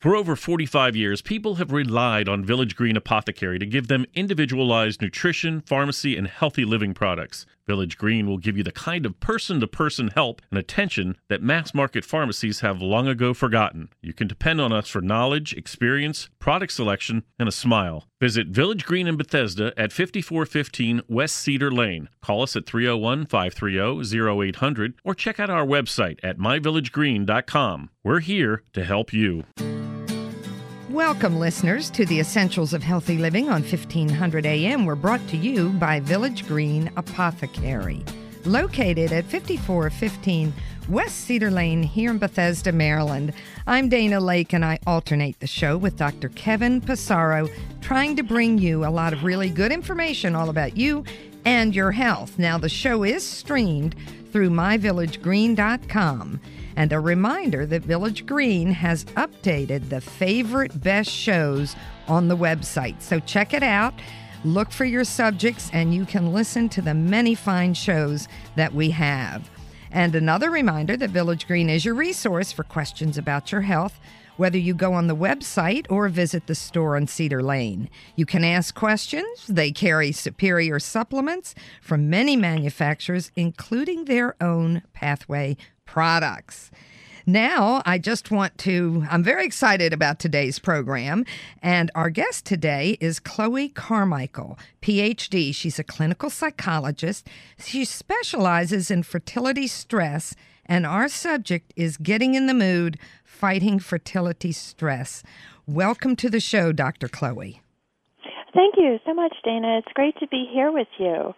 For over 45 years, people have relied on Village Green Apothecary to give them individualized nutrition, pharmacy, and healthy living products. Village Green will give you the kind of person to person help and attention that mass market pharmacies have long ago forgotten. You can depend on us for knowledge, experience, product selection, and a smile. Visit Village Green in Bethesda at 5415 West Cedar Lane. Call us at 301 530 0800 or check out our website at myvillagegreen.com. We're here to help you. Welcome, listeners, to the Essentials of Healthy Living on 1500 AM. We're brought to you by Village Green Apothecary, located at 5415 West Cedar Lane here in Bethesda, Maryland. I'm Dana Laake, and I alternate the show with Dr. Kevin Passaro, trying to bring you a lot of really good information all about you and your health. Now, the show is streamed through myvillagegreen.com. And a reminder that Village Green has updated the favorite best shows on the website. So check it out, look for your subjects, and you can listen to the many fine shows that we have. And another reminder that Village Green is your resource for questions about your health, whether you go on the website or visit the store on Cedar Lane. You can ask questions. They carry superior supplements from many manufacturers, including their own pathway products. Now, I just want to, I'm very excited about today's program. And our guest today is Chloe Carmichael, PhD. She's a clinical psychologist. She specializes in fertility stress, and our subject is getting in the mood, fighting fertility stress. Welcome to the show, Dr. Chloe. Thank you so much, Dana. It's great to be here with you.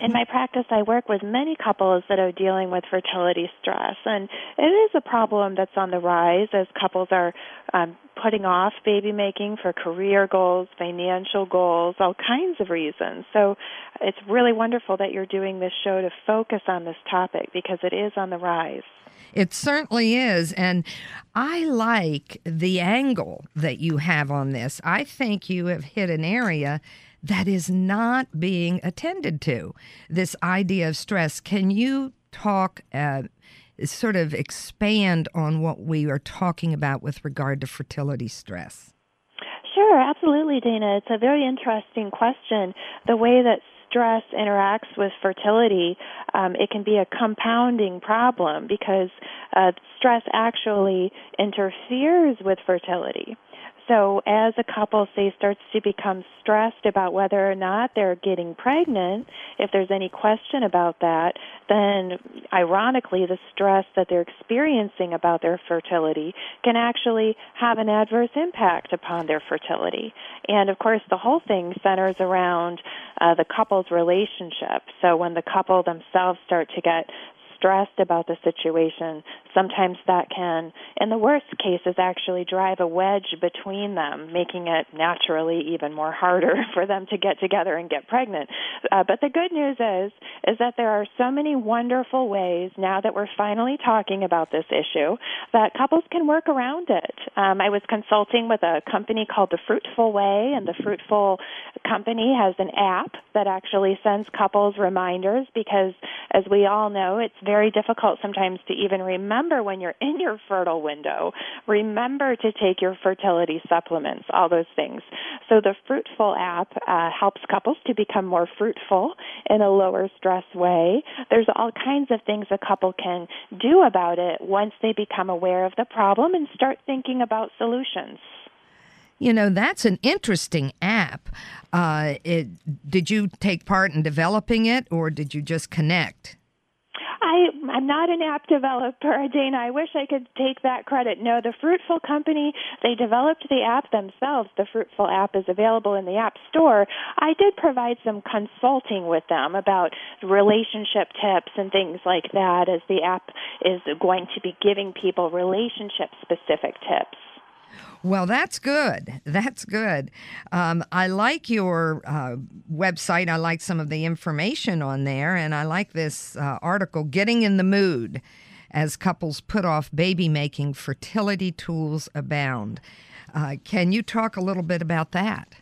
In my practice, I work with many couples that are dealing with fertility stress, and it is a problem that's on the rise as couples are um, putting off baby making for career goals, financial goals, all kinds of reasons. So it's really wonderful that you're doing this show to focus on this topic because it is on the rise. It certainly is. And I like the angle that you have on this. I think you have hit an area that is not being attended to. This idea of stress. Can you talk, uh, sort of expand on what we are talking about with regard to fertility stress? Sure, absolutely, Dana. It's a very interesting question. The way that stress interacts with fertility, um, it can be a compounding problem because uh, stress actually interferes with fertility. So as a couple, say, starts to become stressed about whether or not they're getting pregnant, if there's any question about that, then ironically, the stress that they're experiencing about their fertility can actually have an adverse impact upon their fertility. And of course, the whole thing centers around uh, the couple's relationship. So when the couple themselves start to get stressed about the situation, sometimes that can, in the worst cases, actually drive a wedge between them, making it naturally even more harder for them to get together and get pregnant. Uh, but the good news is, is that there are so many wonderful ways now that we're finally talking about this issue that couples can work around it. Um, I was consulting with a company called The Fruitful Way, and the Fruitful company has an app that actually sends couples reminders because, as we all know, it's very very difficult sometimes to even remember when you're in your fertile window. Remember to take your fertility supplements, all those things. So the Fruitful app uh, helps couples to become more fruitful in a lower stress way. There's all kinds of things a couple can do about it once they become aware of the problem and start thinking about solutions. You know, that's an interesting app. Uh, it, did you take part in developing it or did you just connect? I I'm not an app developer, Dana. I wish I could take that credit. No, the Fruitful company, they developed the app themselves. The Fruitful app is available in the App Store. I did provide some consulting with them about relationship tips and things like that as the app is going to be giving people relationship specific tips. Well, that's good. That's good. Um, I like your uh, website. I like some of the information on there. And I like this uh, article, Getting in the Mood as Couples Put Off Baby Making, Fertility Tools Abound. Uh, can you talk a little bit about that?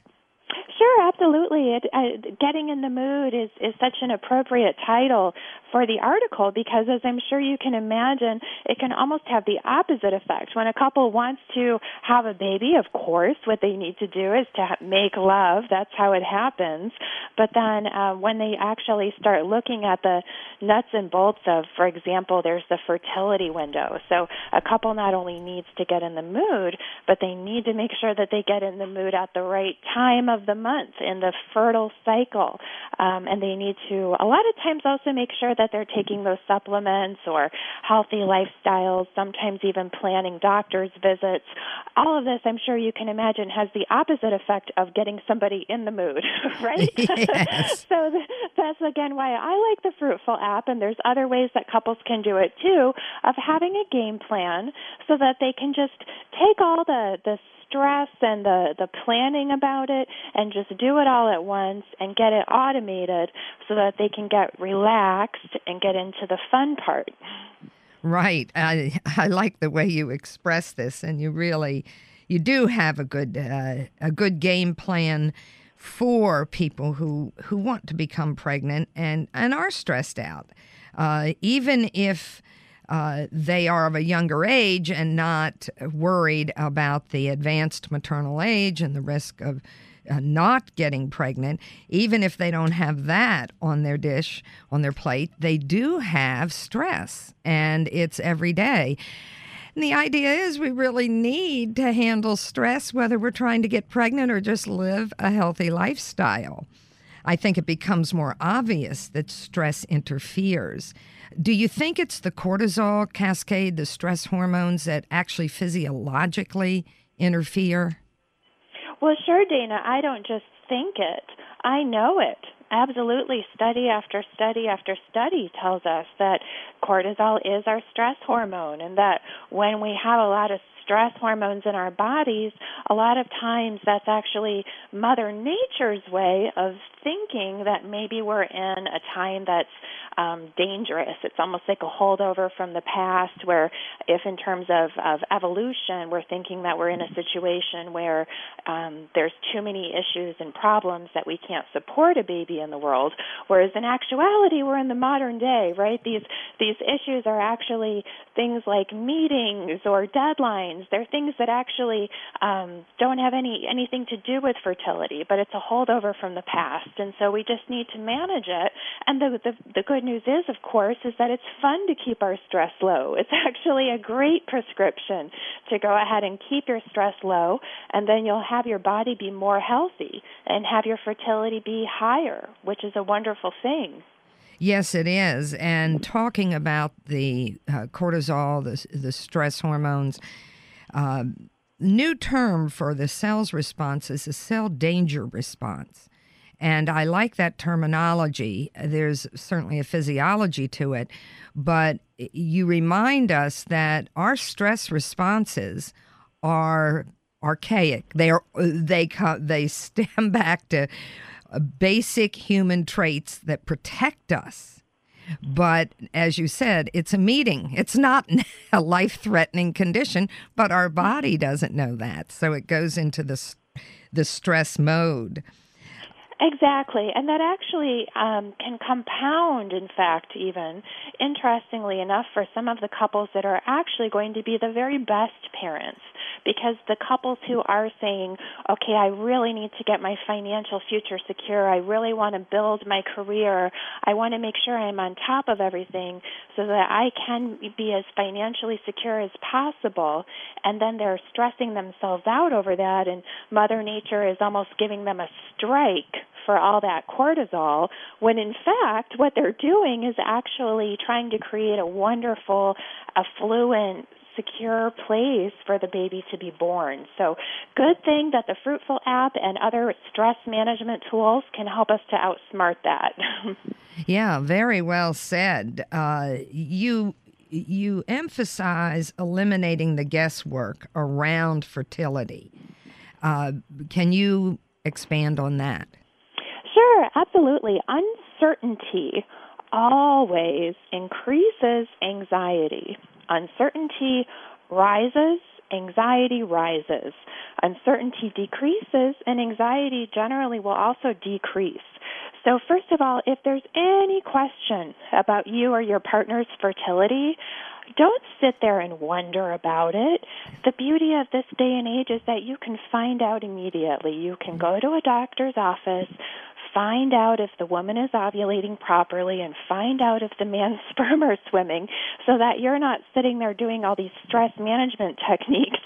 Absolutely. It, uh, getting in the mood is is such an appropriate title for the article because, as I'm sure you can imagine, it can almost have the opposite effect. When a couple wants to have a baby, of course, what they need to do is to make love. That's how it happens. But then uh, when they actually start looking at the nuts and bolts of, for example, there's the fertility window. So a couple not only needs to get in the mood, but they need to make sure that they get in the mood at the right time of the month in the fertile cycle. Um, and they need to, a lot of times, also make sure that they're taking those supplements or healthy lifestyles, sometimes even planning doctor's visits. All of this, I'm sure you can imagine, has the opposite effect of getting somebody in the mood, right? Yes. so th- that's again why I like the Fruitful app, and there's other ways that couples can do it too, of having a game plan so that they can just take all the the stress and the the planning about it and just do it all at once and get it automated so that they can get relaxed and get into the fun part. Right. I I like the way you express this, and you really you do have a good uh, a good game plan for people who who want to become pregnant and and are stressed out, uh, even if. Uh, they are of a younger age and not worried about the advanced maternal age and the risk of uh, not getting pregnant, even if they don't have that on their dish, on their plate, they do have stress and it's every day. And the idea is we really need to handle stress, whether we're trying to get pregnant or just live a healthy lifestyle. I think it becomes more obvious that stress interferes. Do you think it's the cortisol cascade, the stress hormones that actually physiologically interfere? Well, sure, Dana. I don't just think it, I know it. Absolutely. Study after study after study tells us that cortisol is our stress hormone and that when we have a lot of stress hormones in our bodies, a lot of times that's actually Mother Nature's way of thinking that maybe we're in a time that's um, dangerous. It's almost like a holdover from the past, where if in terms of, of evolution, we're thinking that we're in a situation where um, there's too many issues and problems that we can't support a baby in the world. Whereas in actuality, we're in the modern day, right? These these issues are actually things like meetings or deadlines. They're things that actually um, don't have any anything to do with fertility, but it's a holdover from the past, and so we just need to manage it. And the the, the good news is, of course, is that it's fun to keep our stress low. It's actually a great prescription to go ahead and keep your stress low, and then you'll have your body be more healthy and have your fertility be higher, which is a wonderful thing. Yes, it is. And talking about the uh, cortisol, the, the stress hormones, uh, new term for the cell's response is a cell danger response. And I like that terminology. There's certainly a physiology to it, but you remind us that our stress responses are archaic. They are uh, they they stem back to uh, basic human traits that protect us. But as you said, it's a meeting. It's not a life threatening condition, but our body doesn't know that. So it goes into the, the stress mode. Exactly, and that actually um, can compound, in fact, even interestingly enough, for some of the couples that are actually going to be the very best parents. Because the couples who are saying, okay, I really need to get my financial future secure, I really want to build my career, I want to make sure I'm on top of everything so that I can be as financially secure as possible, and then they're stressing themselves out over that, and Mother Nature is almost giving them a strike for all that cortisol, when in fact, what they're doing is actually trying to create a wonderful, affluent, secure place for the baby to be born. So, good thing that the Fruitful app and other stress management tools can help us to outsmart that. yeah, very well said. Uh, you you emphasize eliminating the guesswork around fertility. Uh, can you expand on that? Sure, absolutely. Uncertainty always increases anxiety. Uncertainty rises anxiety rises. Uncertainty decreases, and anxiety generally will also decrease. So, first of all, if there's any question about you or your partner's fertility, don't sit there and wonder about it. The beauty of this day and age is that you can find out immediately. You can go to a doctor's office, find out if the woman is ovulating properly and find out if the man's sperm are swimming so that you're not sitting there doing all these stress management techniques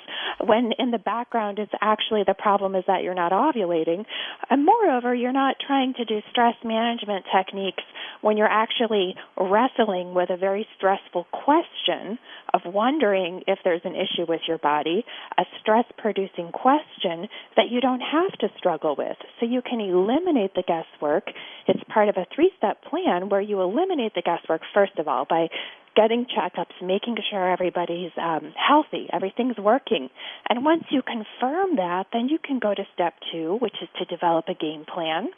when in the background it's actually the problem is that you're not ovulating. And moreover, you're not trying to do stress management techniques when you're actually wrestling with a very stressful question of wondering if there's an issue with your body, a stress producing question that you don't have to struggle with. So you can eliminate the guesswork. It's part of a three step plan where you eliminate the guesswork, first of all, by getting checkups, making sure everybody's um, healthy, everything's working. And once you confirm that, then you can go to step two, which is to develop a game plan.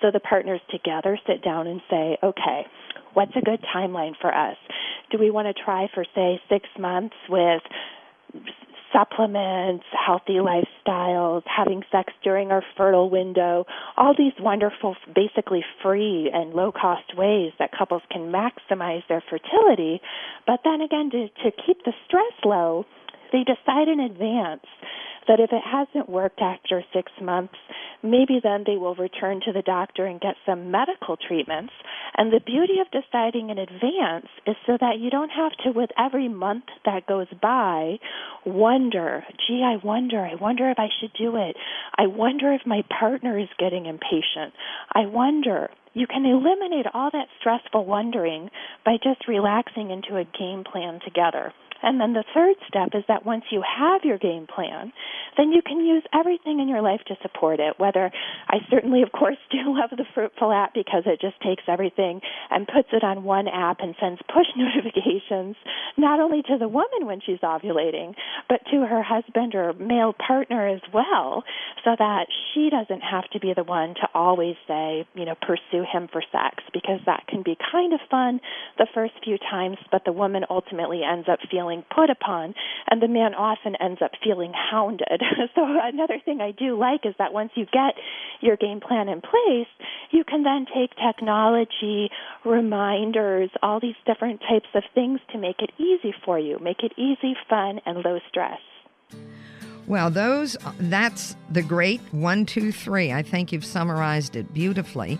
So the partners together sit down and say, okay, what's a good timeline for us? Do we want to try for, say, six months with supplements, healthy lifestyles, having sex during our fertile window, all these wonderful, basically free and low cost ways that couples can maximize their fertility. But then again, to, to keep the stress low, they decide in advance that if it hasn't worked after six months, maybe then they will return to the doctor and get some medical treatments. And the beauty of deciding in advance is so that you don't have to, with every month that goes by, wonder, gee, I wonder, I wonder if I should do it. I wonder if my partner is getting impatient. I wonder. You can eliminate all that stressful wondering by just relaxing into a game plan together. And then the third step is that once you have your game plan, then you can use everything in your life to support it. Whether I certainly, of course, do love the Fruitful app because it just takes everything and puts it on one app and sends push notifications, not only to the woman when she's ovulating, but to her husband or male partner as well, so that she doesn't have to be the one to always say, you know, pursue him for sex because that can be kind of fun the first few times, but the woman ultimately ends up feeling feeling put upon, and the man often ends up feeling hounded. so, another thing I do like is that once you get your game plan in place, you can then take technology, reminders, all these different types of things to make it easy for you, make it easy, fun, and low stress. Well, those that's the great one, two, three. I think you've summarized it beautifully.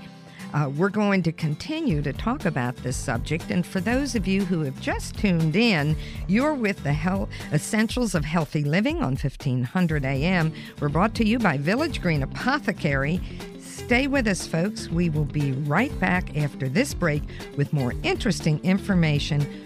Uh, we're going to continue to talk about this subject. And for those of you who have just tuned in, you're with the Essentials of Healthy Living on 1500 AM. We're brought to you by Village Green Apothecary. Stay with us, folks. We will be right back after this break with more interesting information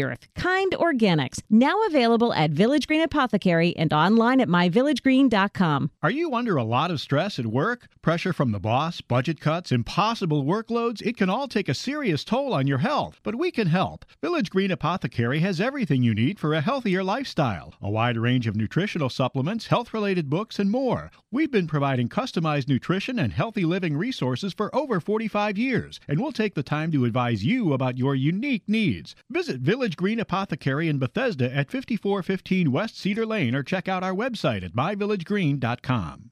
earth. Kind Organics, now available at Village Green Apothecary and online at myvillagegreen.com. Are you under a lot of stress at work? Pressure from the boss, budget cuts, impossible workloads? It can all take a serious toll on your health, but we can help. Village Green Apothecary has everything you need for a healthier lifestyle a wide range of nutritional supplements, health related books, and more. We've been providing customized nutrition and healthy living resources for over 45 years, and we'll take the time to advise you about your unique needs. Visit Village Green Apothecary in Bethesda at 5415 West Cedar Lane or check out our website at myvillagegreen.com.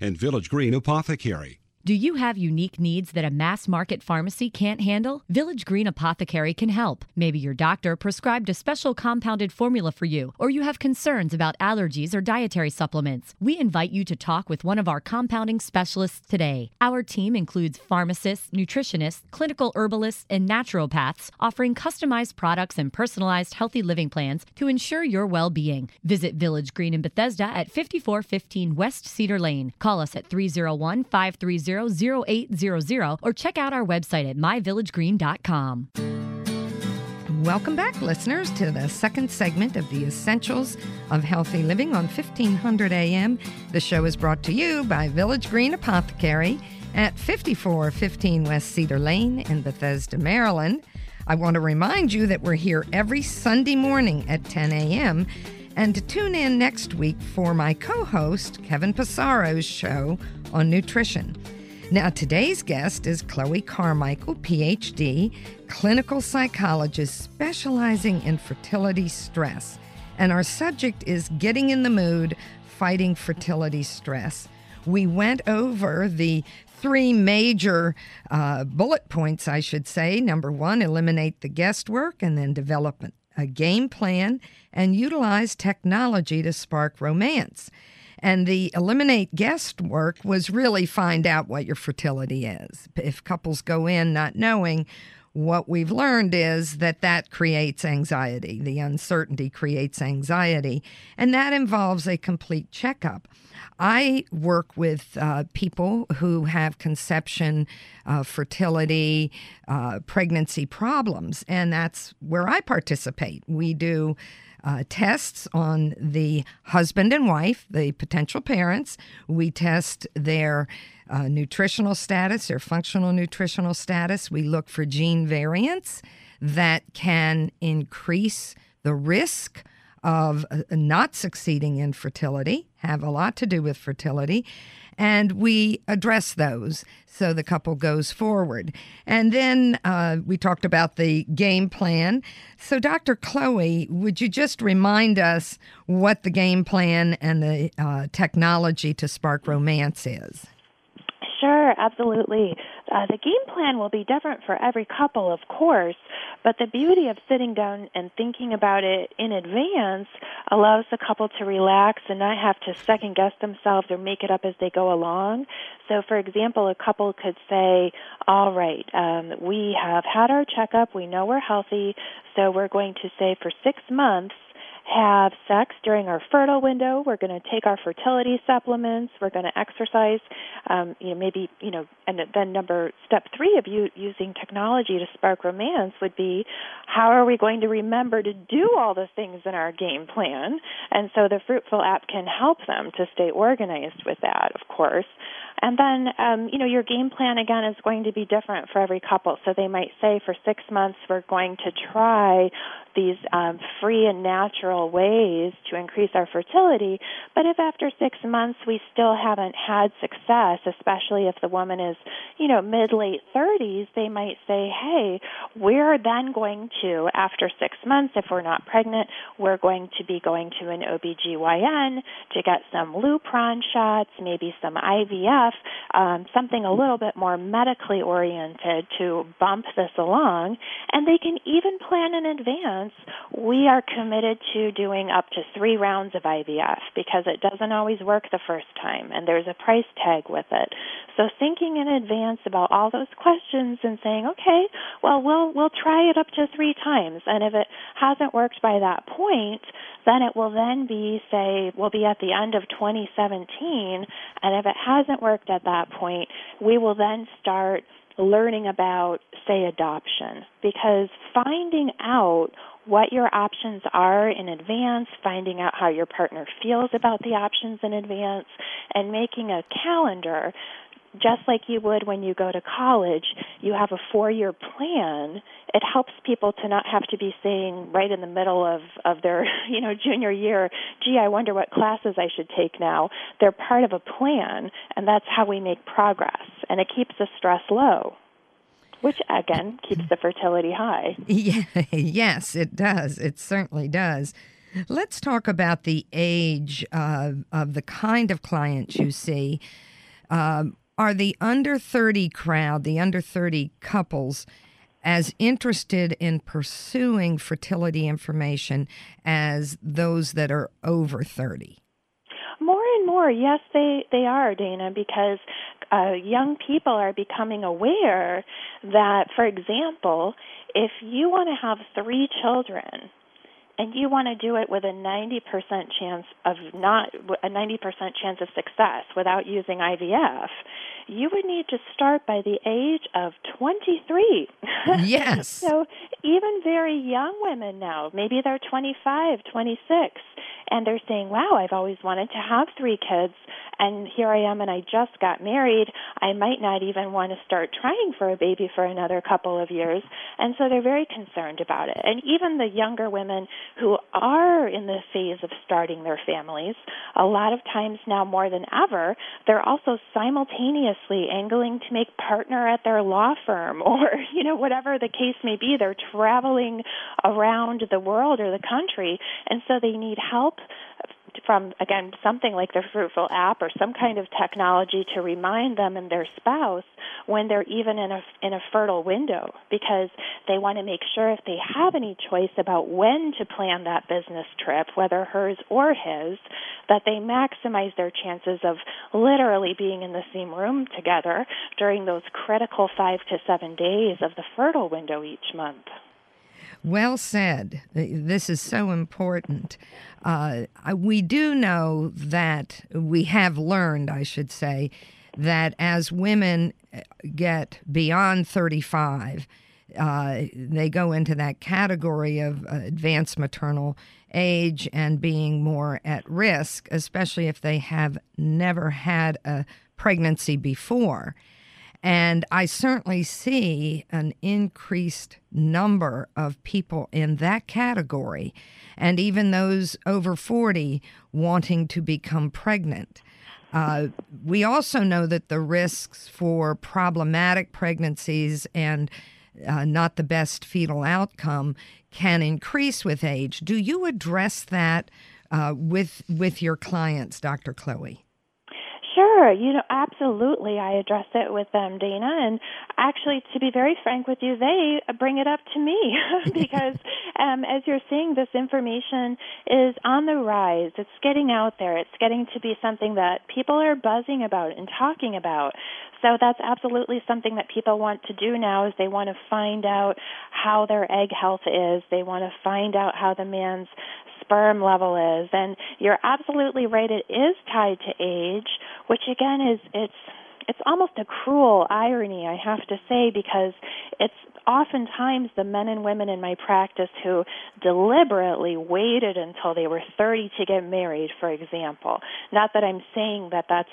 and Village Green Apothecary. Do you have unique needs that a mass market pharmacy can't handle? Village Green Apothecary can help. Maybe your doctor prescribed a special compounded formula for you, or you have concerns about allergies or dietary supplements. We invite you to talk with one of our compounding specialists today. Our team includes pharmacists, nutritionists, clinical herbalists, and naturopaths, offering customized products and personalized healthy living plans to ensure your well being. Visit Village Green in Bethesda at 5415 West Cedar Lane. Call us at 301 530 0800 or check out our website at myvillagegreen.com. Welcome back, listeners, to the second segment of the Essentials of Healthy Living on 1500 AM. The show is brought to you by Village Green Apothecary at 5415 West Cedar Lane in Bethesda, Maryland. I want to remind you that we're here every Sunday morning at 10 a.m. and to tune in next week for my co host, Kevin Passaro's show on nutrition. Now, today's guest is Chloe Carmichael, PhD, clinical psychologist specializing in fertility stress. And our subject is getting in the mood, fighting fertility stress. We went over the three major uh, bullet points, I should say. Number one, eliminate the guesswork and then develop a game plan and utilize technology to spark romance. And the eliminate guest work was really find out what your fertility is. If couples go in not knowing, what we've learned is that that creates anxiety. The uncertainty creates anxiety, and that involves a complete checkup. I work with uh, people who have conception, uh, fertility, uh, pregnancy problems, and that's where I participate. We do uh, tests on the husband and wife, the potential parents. We test their uh, nutritional status, their functional nutritional status. We look for gene variants that can increase the risk of uh, not succeeding in fertility, have a lot to do with fertility and we address those so the couple goes forward. And then uh, we talked about the game plan. So, Dr. Chloe, would you just remind us what the game plan and the uh, technology to spark romance is? Sure, absolutely. Uh, the game plan will be different for every couple, of course, but the beauty of sitting down and thinking about it in advance allows the couple to relax and not have to second guess themselves or make it up as they go along. So, for example, a couple could say, All right, um, we have had our checkup, we know we're healthy, so we're going to say for six months, have sex during our fertile window. We're going to take our fertility supplements. We're going to exercise. Um, you know, maybe you know, and then number step three of you using technology to spark romance would be, how are we going to remember to do all the things in our game plan? And so the Fruitful app can help them to stay organized with that, of course. And then, um, you know, your game plan again is going to be different for every couple. So they might say for six months we're going to try these um, free and natural ways to increase our fertility. But if after six months we still haven't had success, especially if the woman is, you know, mid late 30s, they might say, hey, we're then going to, after six months, if we're not pregnant, we're going to be going to an OBGYN to get some Lupron shots, maybe some IVF um, something a little bit more medically oriented to bump this along. And they can even plan in advance. We are committed to doing up to three rounds of IVF because it doesn't always work the first time, and there's a price tag with it. So thinking in advance about all those questions and saying, okay, well we'll we'll try it up to three times, and if it hasn't worked by that point, then it will then be say we'll be at the end of 2017, and if it hasn't worked at that point, we will then start learning about, say, adoption, because finding out what your options are in advance, finding out how your partner feels about the options in advance, and making a calendar just like you would when you go to college, you have a four year plan. It helps people to not have to be saying right in the middle of, of their, you know, junior year, gee, I wonder what classes I should take now. They're part of a plan, and that's how we make progress. And it keeps the stress low which again keeps the fertility high. Yeah, yes, it does. It certainly does. Let's talk about the age of, of the kind of clients you see. Um, are the under 30 crowd, the under 30 couples, as interested in pursuing fertility information as those that are over 30? More and more, yes, they, they are, Dana, because uh, young people are becoming aware that, for example, if you want to have three children, and you want to do it with a 90% chance of not a 90% chance of success without using IVF, you would need to start by the age of 23. Yes. so even very young women now, maybe they're 25, 26, and they're saying, "Wow, I've always wanted to have three kids, and here I am, and I just got married. I might not even want to start trying for a baby for another couple of years." And so they're very concerned about it. And even the younger women who are in the phase of starting their families, a lot of times now more than ever, they're also simultaneously angling to make partner at their law firm or, you know, whatever the case may be. They're traveling around the world or the country, and so they need help from again something like the fruitful app or some kind of technology to remind them and their spouse when they're even in a in a fertile window because they want to make sure if they have any choice about when to plan that business trip whether hers or his that they maximize their chances of literally being in the same room together during those critical 5 to 7 days of the fertile window each month well said. This is so important. Uh, we do know that we have learned, I should say, that as women uh, get beyond 35, uh, they go into that category of uh, advanced maternal age and being more at risk, especially if they have never had a pregnancy before. And I certainly see an increased number of people in that category, and even those over 40 wanting to become pregnant. Uh, we also know that the risks for problematic pregnancies and uh, not the best fetal outcome can increase with age. Do you address that uh, with with your clients, Dr. Chloe? Sure, you know, absolutely. I address it with them, Dana, and actually, to be very frank with you, they bring it up to me because, um, as you're seeing, this information is on the rise. It's getting out there. It's getting to be something that people are buzzing about and talking about. So that's absolutely something that people want to do now. Is they want to find out how their egg health is. They want to find out how the man's sperm level is. And you're absolutely right, it is tied to age, which again is it's it's almost a cruel irony, I have to say, because it's oftentimes the men and women in my practice who deliberately waited until they were 30 to get married, for example. Not that I'm saying that that's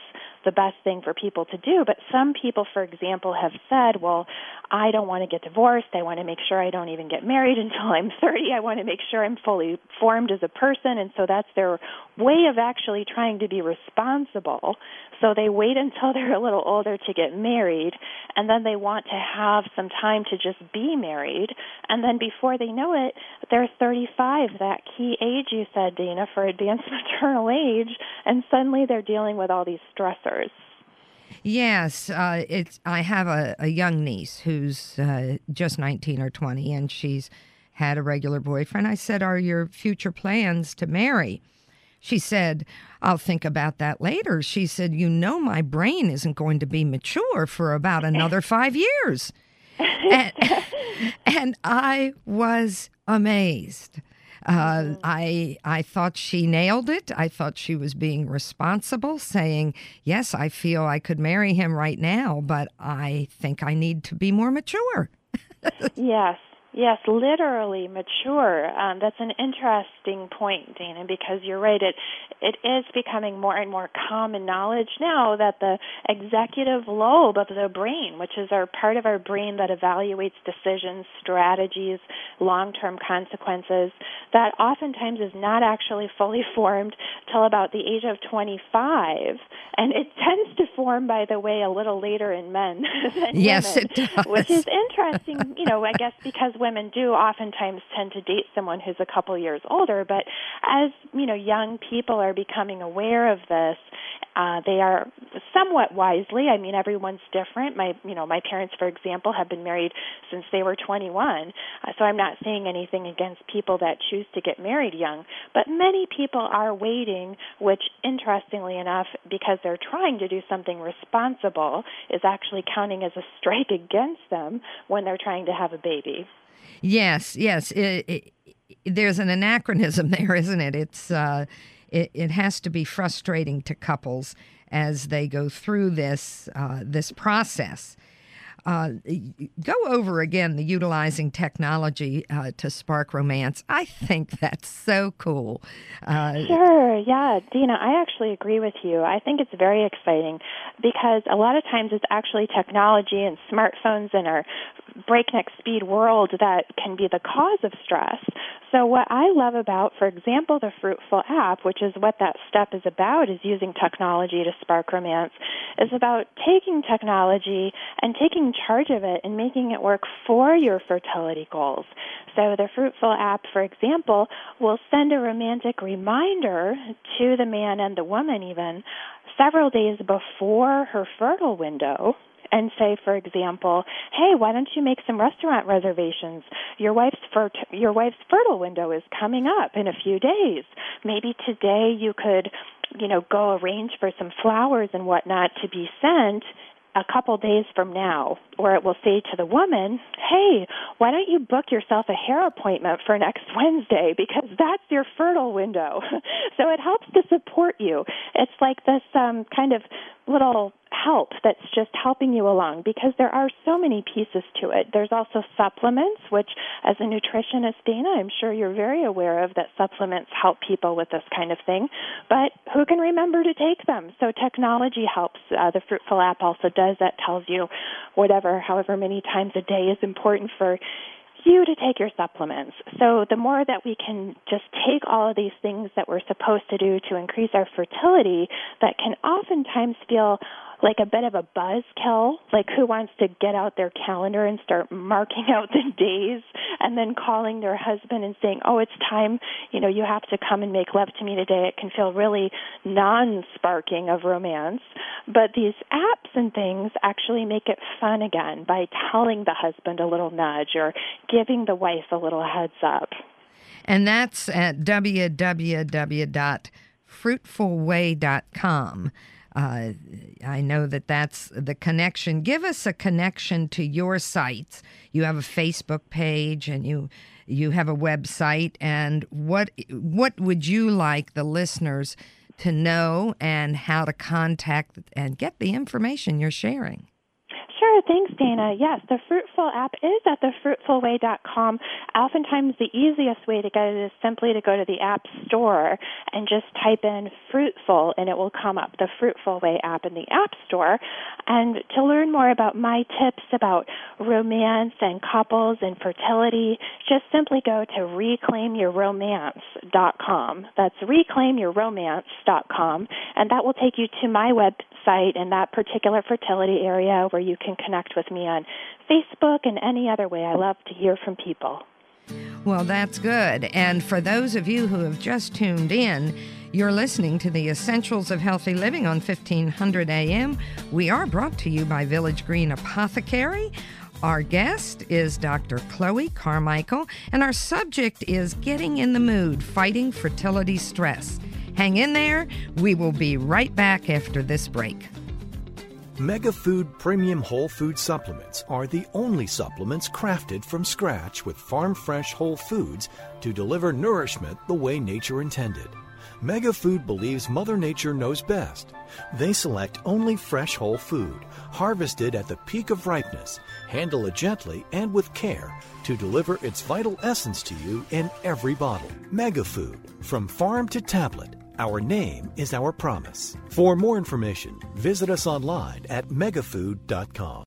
the best thing for people to do. But some people, for example, have said, well, I don't want to get divorced. I want to make sure I don't even get married until I'm 30. I want to make sure I'm fully formed as a person. And so that's their way of actually trying to be responsible. So they wait until they're a little older to get married. And then they want to have some time to just be married. And then before they know it, they're 35, that key age you said, Dana, for advanced maternal age. And suddenly they're dealing with all these stressors. Yes, uh, it's. I have a, a young niece who's uh, just nineteen or twenty, and she's had a regular boyfriend. I said, "Are your future plans to marry?" She said, "I'll think about that later." She said, "You know, my brain isn't going to be mature for about another five years," and, and I was amazed. Uh, I I thought she nailed it. I thought she was being responsible, saying, "Yes, I feel I could marry him right now, but I think I need to be more mature." yes, Yes, literally mature. Um, that's an interesting point, Dana, because you're right. It it is becoming more and more common knowledge now that the executive lobe of the brain, which is our part of our brain that evaluates decisions, strategies, long-term consequences, that oftentimes is not actually fully formed till about the age of 25, and it tends to form, by the way, a little later in men than yes, women, it does. which is interesting. You know, I guess because women do oftentimes tend to date someone who's a couple years older, but as you know, young people are becoming aware of this. Uh, they are somewhat wisely. I mean, everyone's different. My, you know, my parents, for example, have been married since they were 21. Uh, so I'm not saying anything against people that choose to get married young. But many people are waiting, which, interestingly enough, because they're trying to do something responsible, is actually counting as a strike against them when they're trying to have a baby. Yes, yes. It, it, there's an anachronism there, isn't it? It's uh, it, it has to be frustrating to couples as they go through this uh, this process. Uh, go over again the utilizing technology uh, to spark romance. I think that's so cool. Uh, sure, yeah, Dina, I actually agree with you. I think it's very exciting because a lot of times it's actually technology and smartphones and our breakneck speed world that can be the cause of stress. So, what I love about, for example, the Fruitful app, which is what that step is about, is using technology to spark romance, is about taking technology and taking charge of it and making it work for your fertility goals. So, the Fruitful app, for example, will send a romantic reminder to the man and the woman, even several days before her fertile window and say, for example, "Hey, why don't you make some restaurant reservations? Your wife's fer- your wife's fertile window is coming up in a few days. Maybe today you could, you know, go arrange for some flowers and whatnot to be sent." A couple days from now, or it will say to the woman, Hey, why don't you book yourself a hair appointment for next Wednesday because that's your fertile window. so it helps to support you. It's like this um, kind of little help that's just helping you along because there are so many pieces to it. There's also supplements, which, as a nutritionist, Dana, I'm sure you're very aware of that supplements help people with this kind of thing. But who can remember to take them? So technology helps. Uh, the Fruitful app also does that, tells you whatever, however many times a day is important for you to take your supplements. So the more that we can just take all of these things that we're supposed to do to increase our fertility that can oftentimes feel like a bit of a buzzkill, like who wants to get out their calendar and start marking out the days and then calling their husband and saying, "Oh, it's time, you know, you have to come and make love to me today." It can feel really non-sparking of romance, but these apps and things actually make it fun again by telling the husband a little nudge or giving the wife a little heads up. And that's at www.fruitfulway.com. Uh, I know that that's the connection. Give us a connection to your sites. You have a Facebook page and you you have a website. And what what would you like the listeners to know and how to contact and get the information you're sharing? Sure, thanks, Dana. Yes, the Fruitful app is at thefruitfulway.com. Oftentimes, the easiest way to get it is simply to go to the App Store and just type in Fruitful, and it will come up, the Fruitful Way app in the App Store. And to learn more about my tips about romance and couples and fertility, just simply go to reclaimyourromance.com. That's reclaimyourromance.com, and that will take you to my website in that particular fertility area where you can connect with me on Facebook and any other way. I love to hear from people. Well, that's good. And for those of you who have just tuned in, you're listening to the Essentials of Healthy Living on 1500 AM. We are brought to you by Village Green Apothecary. Our guest is Dr. Chloe Carmichael, and our subject is Getting in the Mood Fighting Fertility Stress. Hang in there. We will be right back after this break. Mega Food Premium Whole Food Supplements are the only supplements crafted from scratch with farm fresh whole foods to deliver nourishment the way nature intended. Mega Food believes Mother Nature knows best. They select only fresh whole food, harvested at the peak of ripeness, handle it gently and with care to deliver its vital essence to you in every bottle. Mega Food, from farm to tablet. Our name is our promise. For more information, visit us online at megafood.com.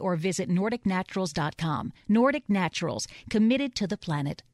or visit NordicNaturals.com. Nordic Naturals, committed to the planet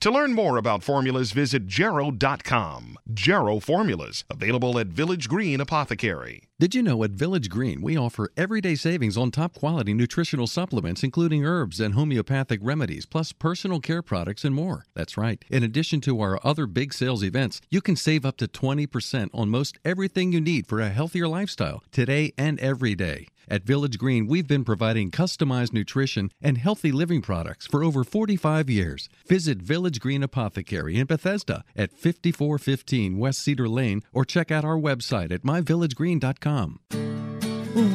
To learn more about formulas, visit jarrow.com. Jarrow Formulas, available at Village Green Apothecary. Did you know at Village Green we offer everyday savings on top quality nutritional supplements, including herbs and homeopathic remedies, plus personal care products and more? That's right. In addition to our other big sales events, you can save up to 20% on most everything you need for a healthier lifestyle today and every day. At Village Green, we've been providing customized nutrition and healthy living products for over 45 years. Visit Village Green Apothecary in Bethesda at 5415 West Cedar Lane or check out our website at myvillagegreen.com.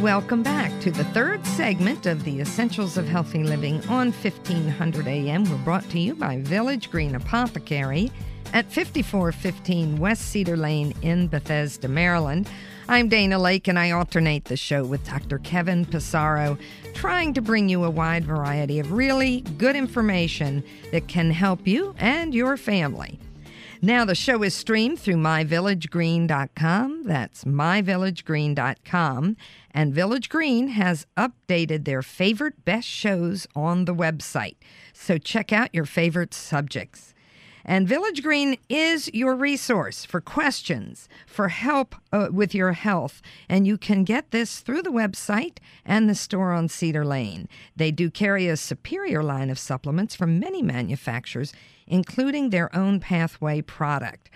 Welcome back to the third segment of the Essentials of Healthy Living on 1500 AM. We're brought to you by Village Green Apothecary at 5415 West Cedar Lane in Bethesda, Maryland. I'm Dana Laake, and I alternate the show with Dr. Kevin Passero, trying to bring you a wide variety of really good information that can help you and your family. Now, the show is streamed through myvillagegreen.com. That's myvillagegreen.com. And Village Green has updated their favorite best shows on the website. So check out your favorite subjects. And Village Green is your resource for questions, for help uh, with your health. And you can get this through the website and the store on Cedar Lane. They do carry a superior line of supplements from many manufacturers, including their own Pathway product.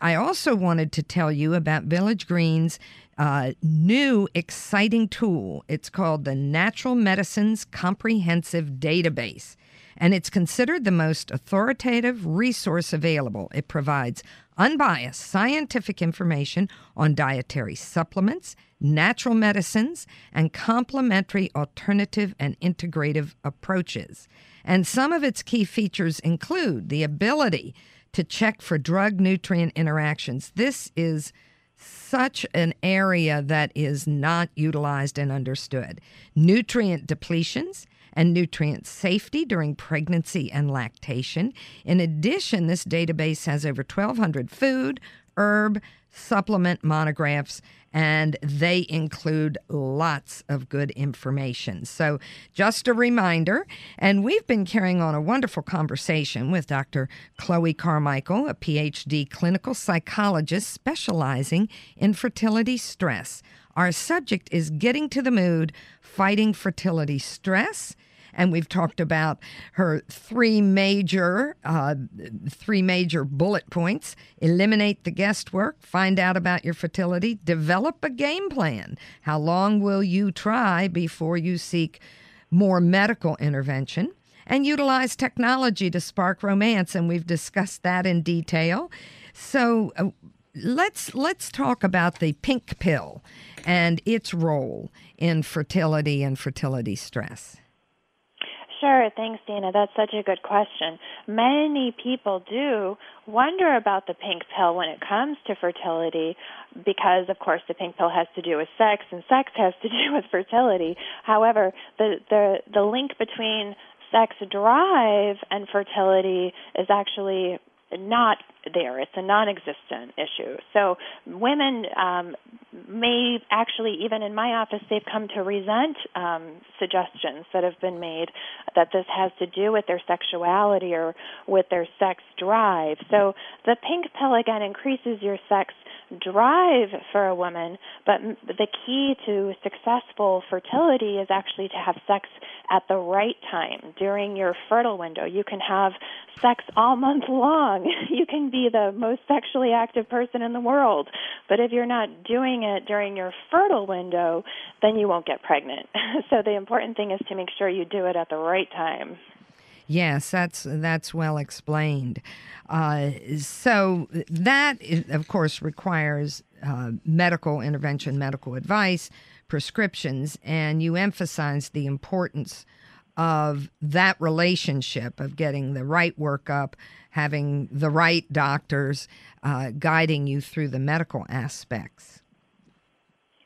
I also wanted to tell you about Village Green's uh, new exciting tool. It's called the Natural Medicines Comprehensive Database and it's considered the most authoritative resource available. It provides unbiased scientific information on dietary supplements, natural medicines, and complementary alternative and integrative approaches. And some of its key features include the ability to check for drug nutrient interactions. This is such an area that is not utilized and understood. Nutrient depletions and nutrient safety during pregnancy and lactation. In addition, this database has over 1,200 food, herb, supplement monographs, and they include lots of good information. So, just a reminder, and we've been carrying on a wonderful conversation with Dr. Chloe Carmichael, a PhD clinical psychologist specializing in fertility stress. Our subject is getting to the mood, fighting fertility stress and we've talked about her three major uh, three major bullet points: eliminate the guesswork, find out about your fertility, develop a game plan. How long will you try before you seek? more medical intervention, and utilize technology to spark romance. And we've discussed that in detail. So uh, let's let's talk about the pink pill and its role in fertility and fertility stress. Sure, thanks, Dana. That's such a good question. Many people do wonder about the pink pill when it comes to fertility because, of course, the pink pill has to do with sex and sex has to do with fertility. However, the, the, the link between sex drive and fertility is actually not there. It's a non-existent issue. So women um, may actually, even in my office, they've come to resent um, suggestions that have been made that this has to do with their sexuality or with their sex drive. So the pink pill again increases your sex drive for a woman, but the key to successful fertility is actually to have sex at the right time during your fertile window. You can have sex all month long. You can be the most sexually active person in the world. But if you're not doing it during your fertile window, then you won't get pregnant. so the important thing is to make sure you do it at the right time. Yes, that's that's well explained. Uh, so that, of course, requires uh, medical intervention, medical advice, prescriptions, and you emphasize the importance of that relationship of getting the right workup, having the right doctors uh, guiding you through the medical aspects.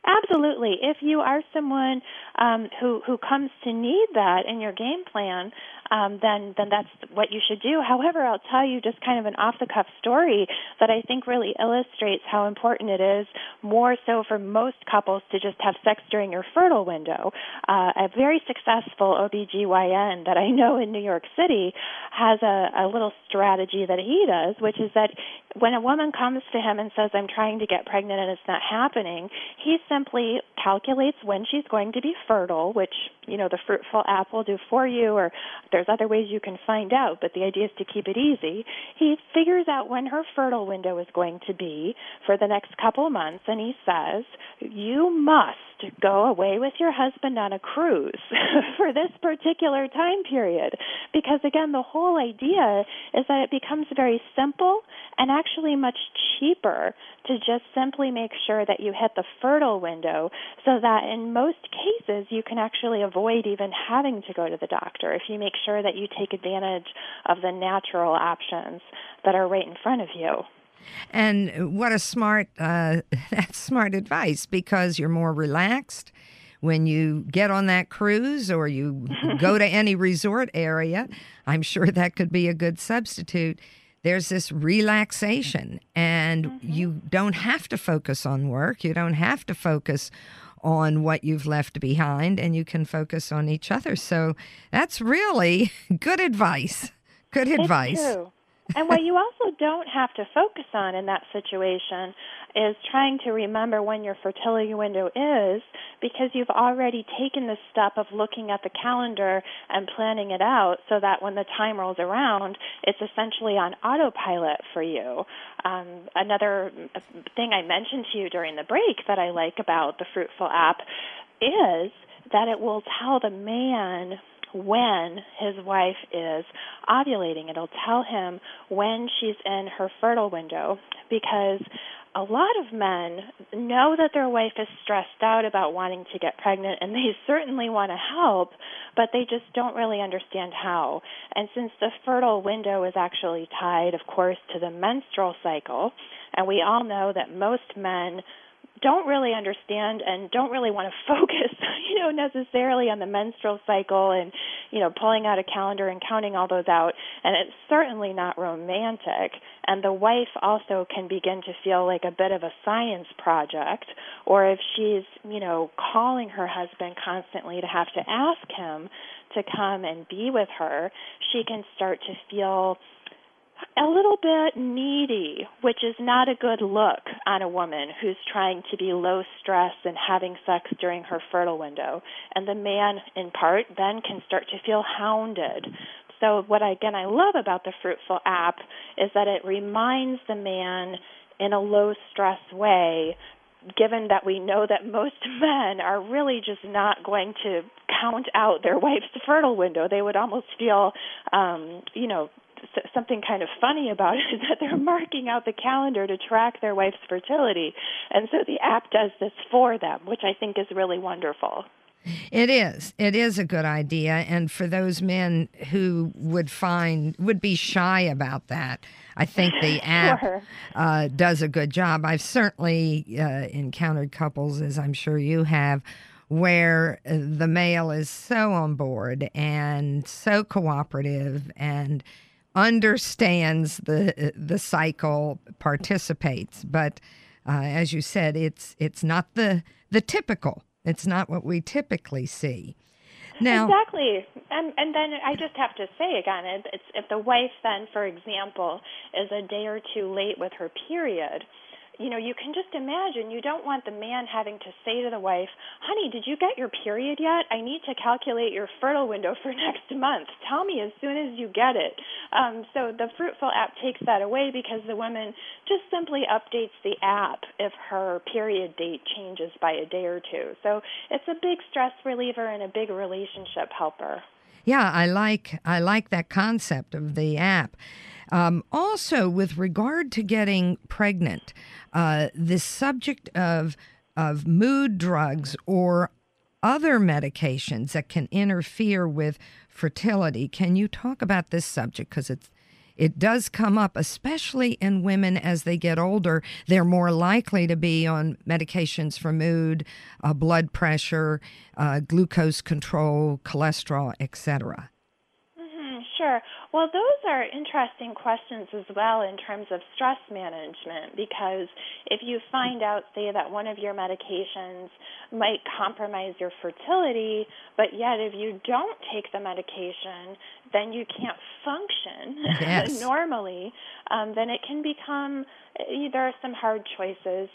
Absolutely. If you are someone um, who who comes to need that in your game plan, um, then then that's what you should do. However, I'll tell you just kind of an off the cuff story that I think really illustrates how important it is, more so for most couples, to just have sex during your fertile window. Uh, a very successful OBGYN that I know in New York City has a, a little strategy that he does, which is that when a woman comes to him and says, I'm trying to get pregnant and it's not happening, he simply calculates when she's going to be fertile, which, you know, the fruitful app will do for you, or there's other ways you can find out, but the idea is to keep it easy. He figures out when her fertile window is going to be for the next couple of months, and he says, You must go away with your husband on a cruise for this particular time period. Because again, the whole idea is that it becomes very simple and actually much cheaper to just simply make sure that you hit the fertile window so that in most cases you can actually avoid even having to go to the doctor if you make sure that you take advantage of the natural options that are right in front of you. And what a smart uh, that's smart advice because you're more relaxed when you get on that cruise or you go to any resort area. I'm sure that could be a good substitute. There's this relaxation, and mm-hmm. you don't have to focus on work. You don't have to focus on what you've left behind, and you can focus on each other. So that's really good advice. Good advice. It's true and what you also don't have to focus on in that situation is trying to remember when your fertility window is because you've already taken the step of looking at the calendar and planning it out so that when the time rolls around, it's essentially on autopilot for you. Um, another thing I mentioned to you during the break that I like about the Fruitful app is that it will tell the man when his wife is ovulating. It'll tell him when she's in her fertile window because a lot of men know that their wife is stressed out about wanting to get pregnant and they certainly want to help, but they just don't really understand how. And since the fertile window is actually tied, of course, to the menstrual cycle, and we all know that most men don't really understand and don't really want to focus, you know, necessarily on the menstrual cycle and, you know, pulling out a calendar and counting all those out. And it's certainly not romantic. And the wife also can begin to feel like a bit of a science project. Or if she's, you know, calling her husband constantly to have to ask him to come and be with her, she can start to feel a little bit needy, which is not a good look on a woman who's trying to be low stress and having sex during her fertile window. And the man, in part, then can start to feel hounded. So, what I, again I love about the Fruitful app is that it reminds the man in a low stress way given that we know that most men are really just not going to count out their wife's fertile window, they would almost feel, um, you know, something kind of funny about it is that they're marking out the calendar to track their wife's fertility. And so the app does this for them, which I think is really wonderful. It is. It is a good idea. And for those men who would find, would be shy about that, I think the app sure. uh, does a good job. I've certainly uh, encountered couples, as I'm sure you have, where uh, the male is so on board and so cooperative and understands the the cycle, participates. But uh, as you said, it's it's not the the typical. It's not what we typically see. Now, exactly, and and then I just have to say again, it's if the wife then, for example, is a day or two late with her period, you know, you can just imagine you don't want the man having to say to the wife, honey, did you get your period yet? I need to calculate your fertile window for next month. Tell me as soon as you get it. Um, so the Fruitful app takes that away because the woman just simply updates the app if her period date changes by a day or two. So it's a big stress reliever and a big relationship helper. Yeah, I like I like that concept of the app. Um, also, with regard to getting pregnant, uh, the subject of of mood drugs or other medications that can interfere with fertility. Can you talk about this subject because it's it does come up, especially in women as they get older. They're more likely to be on medications for mood, uh, blood pressure, uh, glucose control, cholesterol, etc. Sure. Well, those are interesting questions as well in terms of stress management because if you find out, say, that one of your medications might compromise your fertility, but yet if you don't take the medication, then you can't function yes. normally, um, then it can become, eh, there are some hard choices.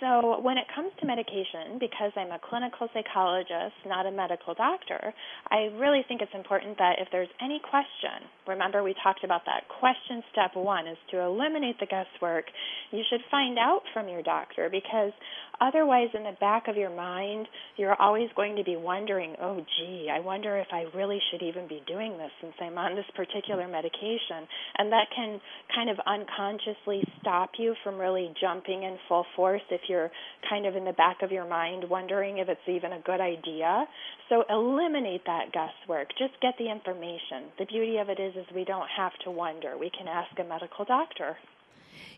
So, when it comes to medication, because I'm a clinical psychologist, not a medical doctor, I really think it's important that if there's any question, remember we talked about that question step one is to eliminate the guesswork. You should find out from your doctor because otherwise, in the back of your mind, you're always going to be wondering, oh, gee, I wonder if I really should even be doing this since I'm on this particular medication. And that can kind of unconsciously stop you from really jumping in full force if you're kind of in the back of your mind wondering if it's even a good idea. So eliminate that guesswork. Just get the information. The beauty of it is is we don't have to wonder. We can ask a medical doctor.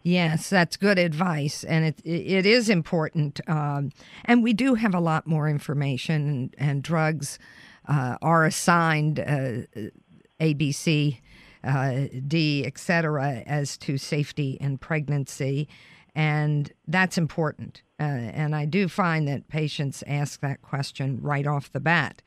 Yes, that's good advice, and it it is important. Um, and we do have a lot more information, and, and drugs uh, are assigned uh, ABC, uh, D, etc., as to safety in pregnancy and that's important. Uh, and I do find that patients ask that question right off the bat.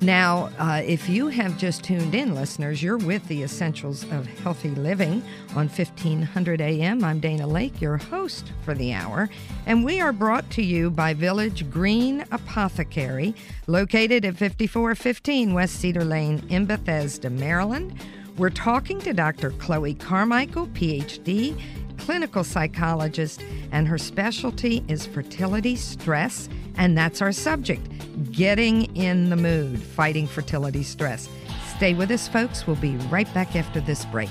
Now, uh, if you have just tuned in, listeners, you're with the Essentials of Healthy Living on 1500 AM. I'm Dana Laake, your host for the hour, and we are brought to you by Village Green Apothecary, located at 5415 West Cedar Lane in Bethesda, Maryland. We're talking to Dr. Chloe Carmichael, PhD, clinical psychologist, and her specialty is fertility stress. And that's our subject getting in the mood, fighting fertility stress. Stay with us, folks. We'll be right back after this break.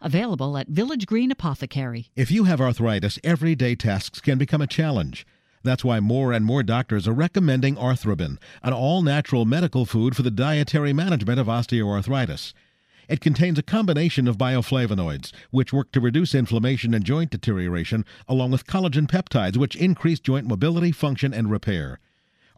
available at Village Green Apothecary. If you have arthritis, everyday tasks can become a challenge. That's why more and more doctors are recommending Arthrobin, an all natural medical food for the dietary management of osteoarthritis. It contains a combination of bioflavonoids, which work to reduce inflammation and joint deterioration, along with collagen peptides, which increase joint mobility, function, and repair.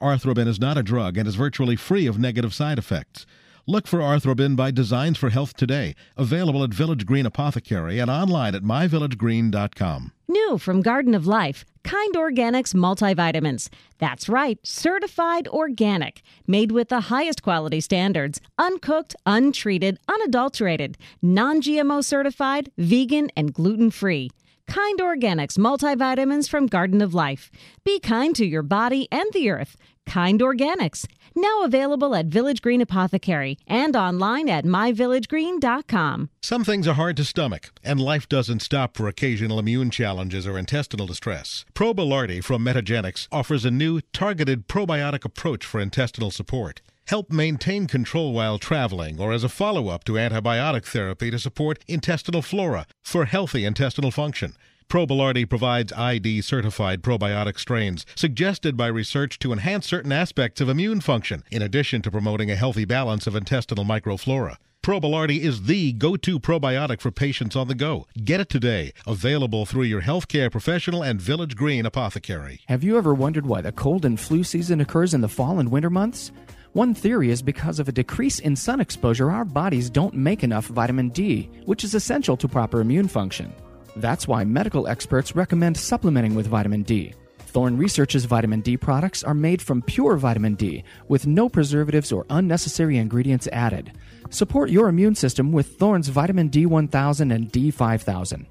Arthrobin is not a drug and is virtually free of negative side effects. Look for Arthrobin by Designs for Health today, available at Village Green Apothecary and online at myvillagegreen.com. New from Garden of Life, Kind Organics multivitamins. That's right, certified organic, made with the highest quality standards, uncooked, untreated, unadulterated, non GMO certified, vegan, and gluten free. Kind Organics multivitamins from Garden of Life. Be kind to your body and the earth. Kind Organics. Now available at Village Green Apothecary and online at myvillagegreen.com. Some things are hard to stomach, and life doesn't stop for occasional immune challenges or intestinal distress. Probilardi from Metagenics offers a new targeted probiotic approach for intestinal support. Help maintain control while traveling or as a follow up to antibiotic therapy to support intestinal flora for healthy intestinal function. Probilardi provides ID certified probiotic strains suggested by research to enhance certain aspects of immune function, in addition to promoting a healthy balance of intestinal microflora. Probilardi is the go to probiotic for patients on the go. Get it today. Available through your healthcare professional and Village Green apothecary. Have you ever wondered why the cold and flu season occurs in the fall and winter months? One theory is because of a decrease in sun exposure, our bodies don't make enough vitamin D, which is essential to proper immune function. That's why medical experts recommend supplementing with vitamin D. Thorne Research's vitamin D products are made from pure vitamin D with no preservatives or unnecessary ingredients added. Support your immune system with Thorne's vitamin D1000 and D5000.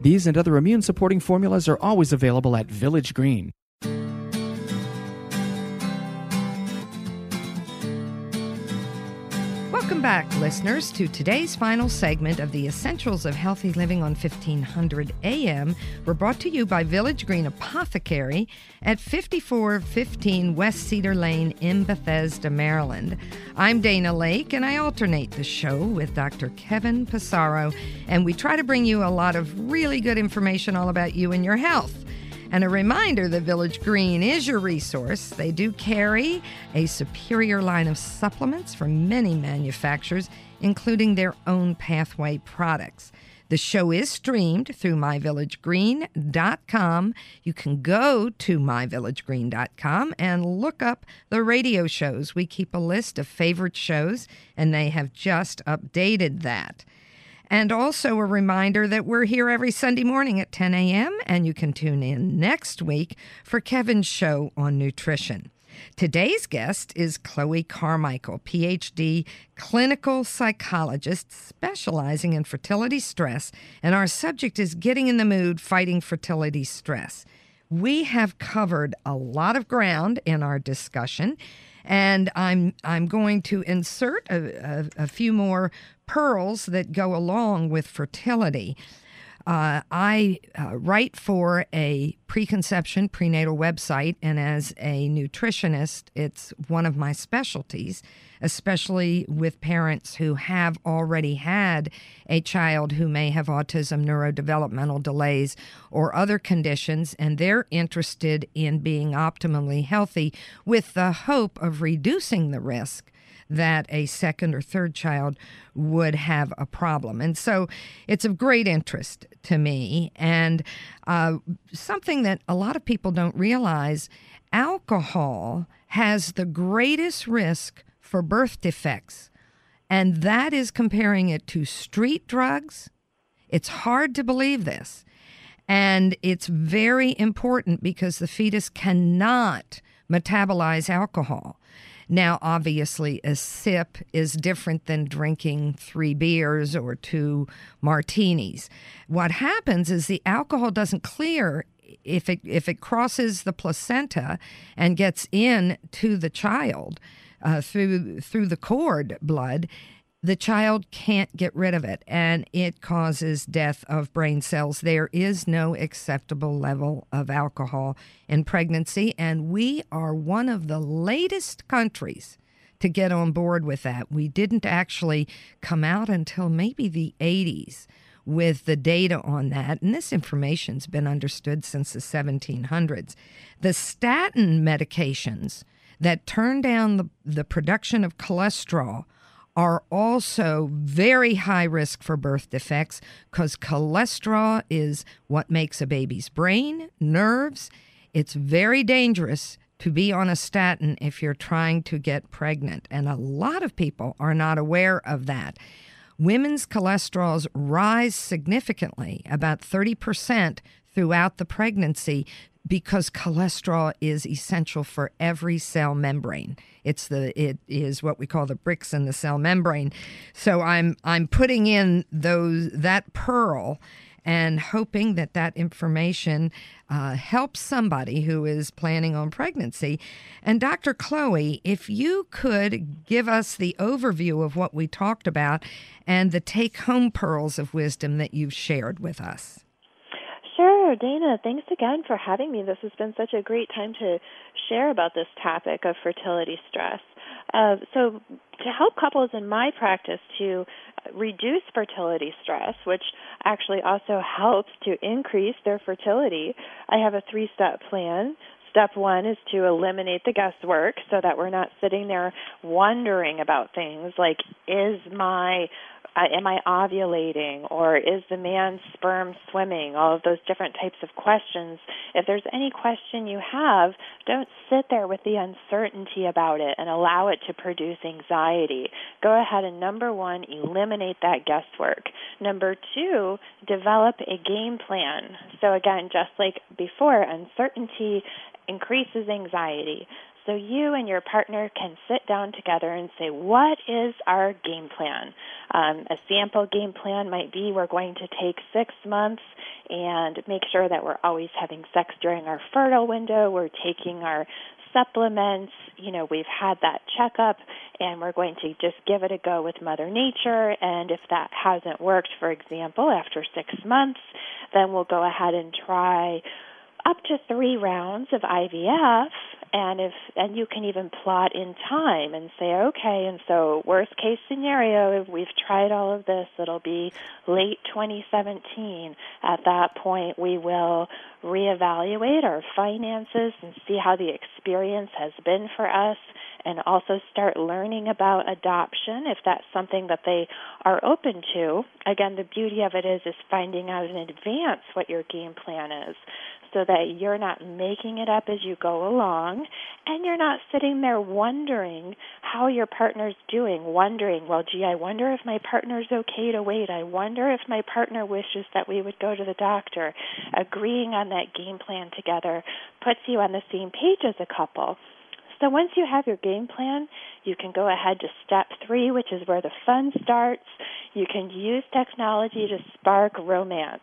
These and other immune supporting formulas are always available at Village Green. Welcome back, listeners, to today's final segment of the Essentials of Healthy Living on 1500 AM. We're brought to you by Village Green Apothecary at 5415 West Cedar Lane in Bethesda, Maryland. I'm Dana Laake, and I alternate the show with Dr. Kevin Passero, and we try to bring you a lot of really good information all about you and your health. And a reminder that Village Green is your resource. They do carry a superior line of supplements from many manufacturers, including their own pathway products. The show is streamed through myvillagegreen.com. You can go to myvillagegreen.com and look up the radio shows. We keep a list of favorite shows, and they have just updated that. And also a reminder that we're here every Sunday morning at 10 a.m., and you can tune in next week for Kevin's show on nutrition. Today's guest is Chloe Carmichael, PhD clinical psychologist specializing in fertility stress, and our subject is getting in the mood fighting fertility stress. We have covered a lot of ground in our discussion, and I'm I'm going to insert a, a, a few more pearls that go along with fertility. Uh, I uh, write for a preconception prenatal website, and as a nutritionist, it's one of my specialties, especially with parents who have already had a child who may have autism, neurodevelopmental delays, or other conditions, and they're interested in being optimally healthy with the hope of reducing the risk that a second or third child would have a problem. And so it's of great interest to me. And uh, something that a lot of people don't realize alcohol has the greatest risk for birth defects. And that is comparing it to street drugs. It's hard to believe this. And it's very important because the fetus cannot metabolize alcohol. Now, obviously, a sip is different than drinking three beers or two martinis. What happens is the alcohol doesn't clear if it if it crosses the placenta and gets in to the child uh, through through the cord blood the child can't get rid of it and it causes death of brain cells. There is no acceptable level of alcohol in pregnancy, and we are one of the latest countries to get on board with that. We didn't actually come out until maybe the 80s with the data on that, and this information's been understood since the 1700s. The statin medications that turn down the, the production of cholesterol are also very high risk for birth defects because cholesterol is what makes a baby's brain, nerves. It's very dangerous to be on a statin if you're trying to get pregnant. And a lot of people are not aware of that. Women's cholesterols rise significantly, about 30% throughout the pregnancy because cholesterol is essential for every cell membrane. It's the it is what we call the bricks in the cell membrane. So I'm I'm putting in those that pearl and hoping that that information uh, helps somebody who is planning on pregnancy. And Dr. Chloe, if you could give us the overview of what we talked about and the take home pearls of wisdom that you've shared with us. Sure, Dana. Thanks again for having me. This has been such a great time to share about this topic of fertility stress. Uh, so, to help couples in my practice to reduce fertility stress, which actually also helps to increase their fertility, I have a three step plan. Step one is to eliminate the guesswork so that we're not sitting there wondering about things like, is my uh, am I ovulating or is the man's sperm swimming? All of those different types of questions. If there's any question you have, don't sit there with the uncertainty about it and allow it to produce anxiety. Go ahead and number one, eliminate that guesswork. Number two, develop a game plan. So again, just like before, uncertainty increases anxiety. So you and your partner can sit down together and say, what is our game plan? Um, a sample game plan might be we're going to take six months and make sure that we're always having sex during our fertile window. We're taking our supplements. You know, we've had that checkup and we're going to just give it a go with Mother Nature. And if that hasn't worked, for example, after six months, then we'll go ahead and try up to three rounds of IVF and if and you can even plot in time and say okay and so worst case scenario if we've tried all of this it'll be late 2017 at that point we will reevaluate our finances and see how the experience has been for us and also start learning about adoption if that's something that they are open to again the beauty of it is is finding out in advance what your game plan is so that you're not making it up as you go along and you're not sitting there wondering how your partner's doing, wondering, well, gee, I wonder if my partner's okay to wait. I wonder if my partner wishes that we would go to the doctor. Agreeing on that game plan together puts you on the same page as a couple. So once you have your game plan, you can go ahead to step three, which is where the fun starts. You can use technology to spark romance.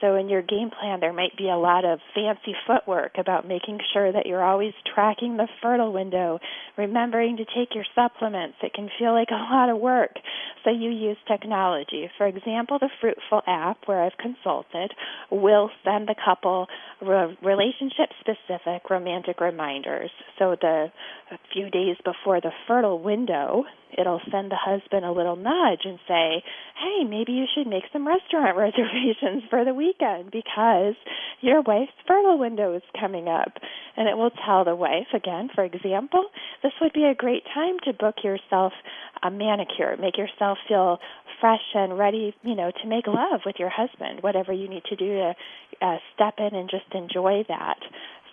So in your game plan, there might be a lot of fancy footwork about making sure that you're always tracking the fertile window, remembering to take your supplements. It can feel like a lot of work. So you use technology. For example, the Fruitful app, where I've consulted, will send the couple re- relationship specific romantic reminders. So the a few days before the fertile window, it'll send the husband a little nudge and say, "Hey, maybe you should make some restaurant reservations for the weekend because your wife's fertile window is coming up." And it will tell the wife again, for example, this would be a great time to book yourself a manicure, make yourself feel fresh and ready, you know, to make love with your husband, whatever you need to do to uh, step in and just enjoy that.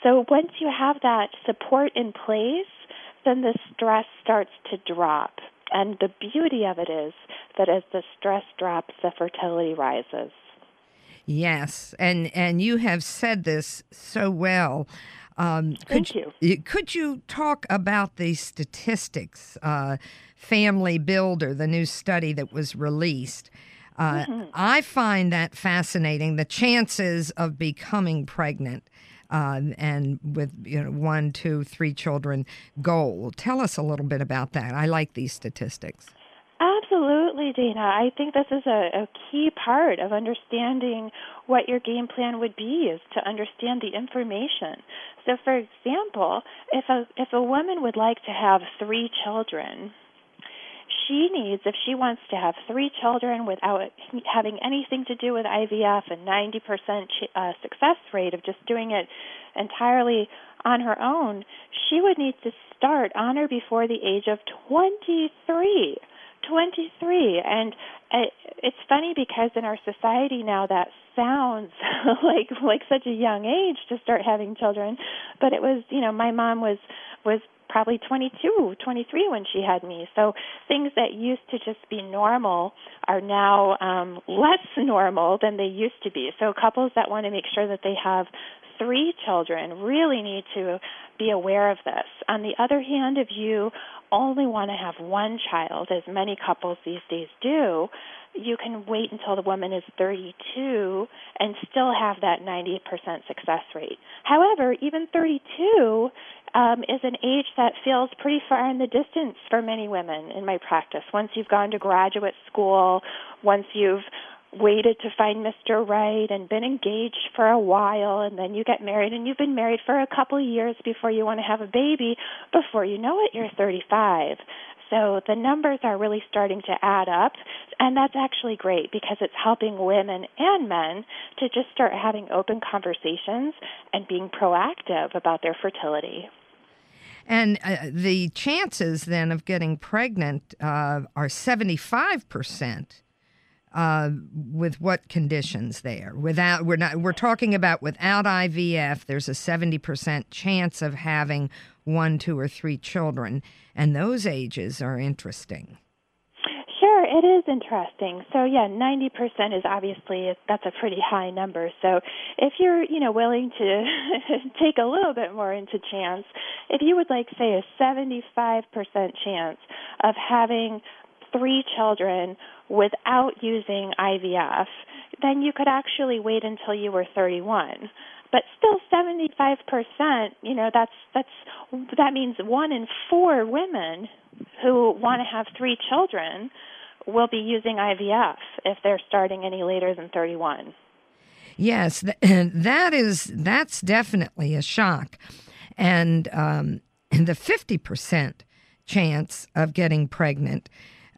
So once you have that support in place, then the stress starts to drop. And the beauty of it is that as the stress drops, the fertility rises. Yes, and and you have said this so well. Um, Thank could you. Could you talk about the statistics? Uh, Family Builder, the new study that was released. Uh, mm-hmm. I find that fascinating. The chances of becoming pregnant uh, and with you know one, two, three children goal. Tell us a little bit about that. I like these statistics. Absolutely, Dana. I think this is a, a key part of understanding what your game plan would be is to understand the information. So, for example, if a if a woman would like to have three children, she needs, if she wants to have three children without having anything to do with IVF, a 90% uh, success rate of just doing it entirely on her own, she would need to start on or before the age of 23. 23 and it's funny because in our society now that sounds like like such a young age to start having children but it was you know my mom was was probably 22, 23 when she had me. So things that used to just be normal are now um, less normal than they used to be. So couples that want to make sure that they have three children really need to be aware of this. On the other hand, if you only want to have one child, as many couples these days do, you can wait until the woman is 32 and still have that 90% success rate. However, even 32 um, is an age that feels pretty far in the distance for many women in my practice. Once you've gone to graduate school, once you've waited to find Mr. Right and been engaged for a while and then you get married and you've been married for a couple of years before you want to have a baby before you know it you're 35 so the numbers are really starting to add up and that's actually great because it's helping women and men to just start having open conversations and being proactive about their fertility and uh, the chances then of getting pregnant uh, are 75% uh, with what conditions there? Without we're not we're talking about without IVF. There's a seventy percent chance of having one, two, or three children, and those ages are interesting. Sure, it is interesting. So yeah, 90% is obviously that's a pretty high number. So if you're, you know, willing to take a little bit more into chance, if you would like say a 75% chance of having three children without using IVF, then you could actually wait until you were 31. But still 75%, you know, that's that's that means one in 4 women who want to have three children will be using IVF if they're starting any later than 31. Yes, that is that's definitely a shock, and um, the fifty percent chance of getting pregnant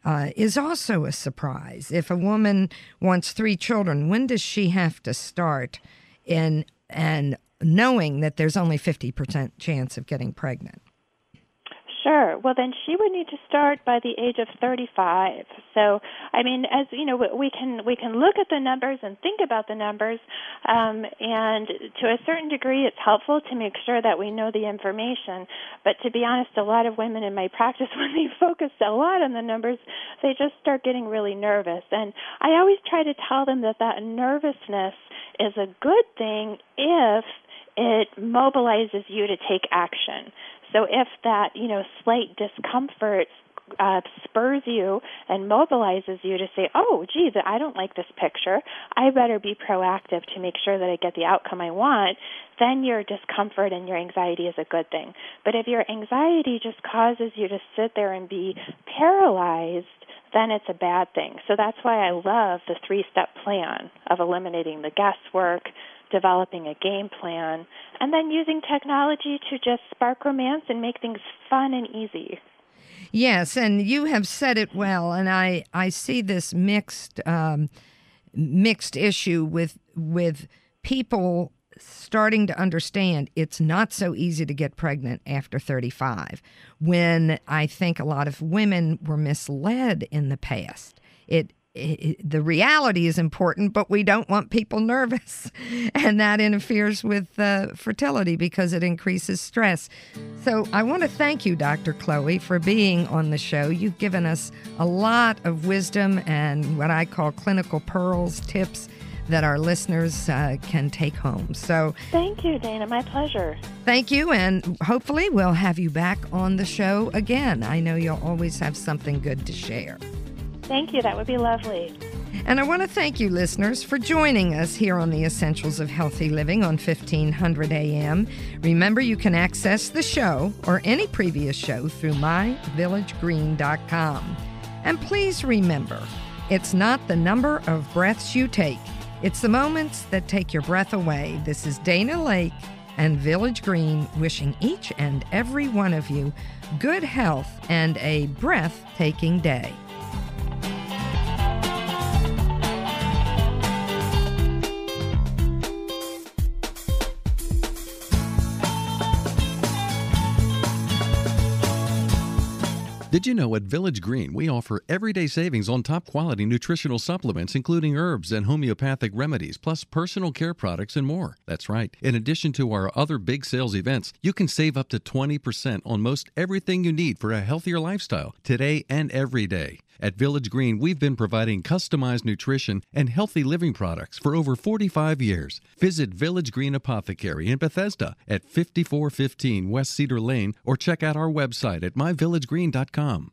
uh, is also a surprise. If a woman wants three children, when does she have to start in and knowing that there's only 50% chance of getting pregnant? Sure. Well, then she would need to start by the age of 35. So, I mean, as you know, we can we can look at the numbers and think about the numbers, um, and to a certain degree, it's helpful to make sure that we know the information. But to be honest, a lot of women in my practice, when they focus a lot on the numbers, they just start getting really nervous. And I always try to tell them that that nervousness is a good thing if it mobilizes you to take action. So if that, you know, slight discomfort uh, spurs you and mobilizes you to say, oh, gee, I don't like this picture. I better be proactive to make sure that I get the outcome I want. Then your discomfort and your anxiety is a good thing. But if your anxiety just causes you to sit there and be paralyzed, then it's a bad thing. So that's why I love the three step plan of eliminating the guesswork, developing a game plan, and then using technology to just spark romance and make things fun and easy. Yes, and you have said it well, and I, I see this mixed um, mixed issue with with people starting to understand it's not so easy to get pregnant after 35 when I think a lot of women were misled in the past. It the reality is important, but we don't want people nervous. And that interferes with uh, fertility because it increases stress. So I want to thank you, Dr. Chloe, for being on the show. You've given us a lot of wisdom and what I call clinical pearls, tips that our listeners uh, can take home. So thank you, Dana. My pleasure. Thank you. And hopefully we'll have you back on the show again. I know you'll always have something good to share. Thank you. That would be lovely. And I want to thank you, listeners, for joining us here on the Essentials of Healthy Living on 1500 AM. Remember, you can access the show or any previous show through myvillagegreen.com. And please remember, it's not the number of breaths you take, it's the moments that take your breath away. This is Dana Laake and Village Green wishing each and every one of you good health and a breathtaking day. Did you know at Village Green we offer everyday savings on top quality nutritional supplements, including herbs and homeopathic remedies, plus personal care products and more? That's right. In addition to our other big sales events, you can save up to 20% on most everything you need for a healthier lifestyle today and every day. At Village Green, we've been providing customized nutrition and healthy living products for over 45 years. Visit Village Green Apothecary in Bethesda at 5415 West Cedar Lane or check out our website at myvillagegreen.com.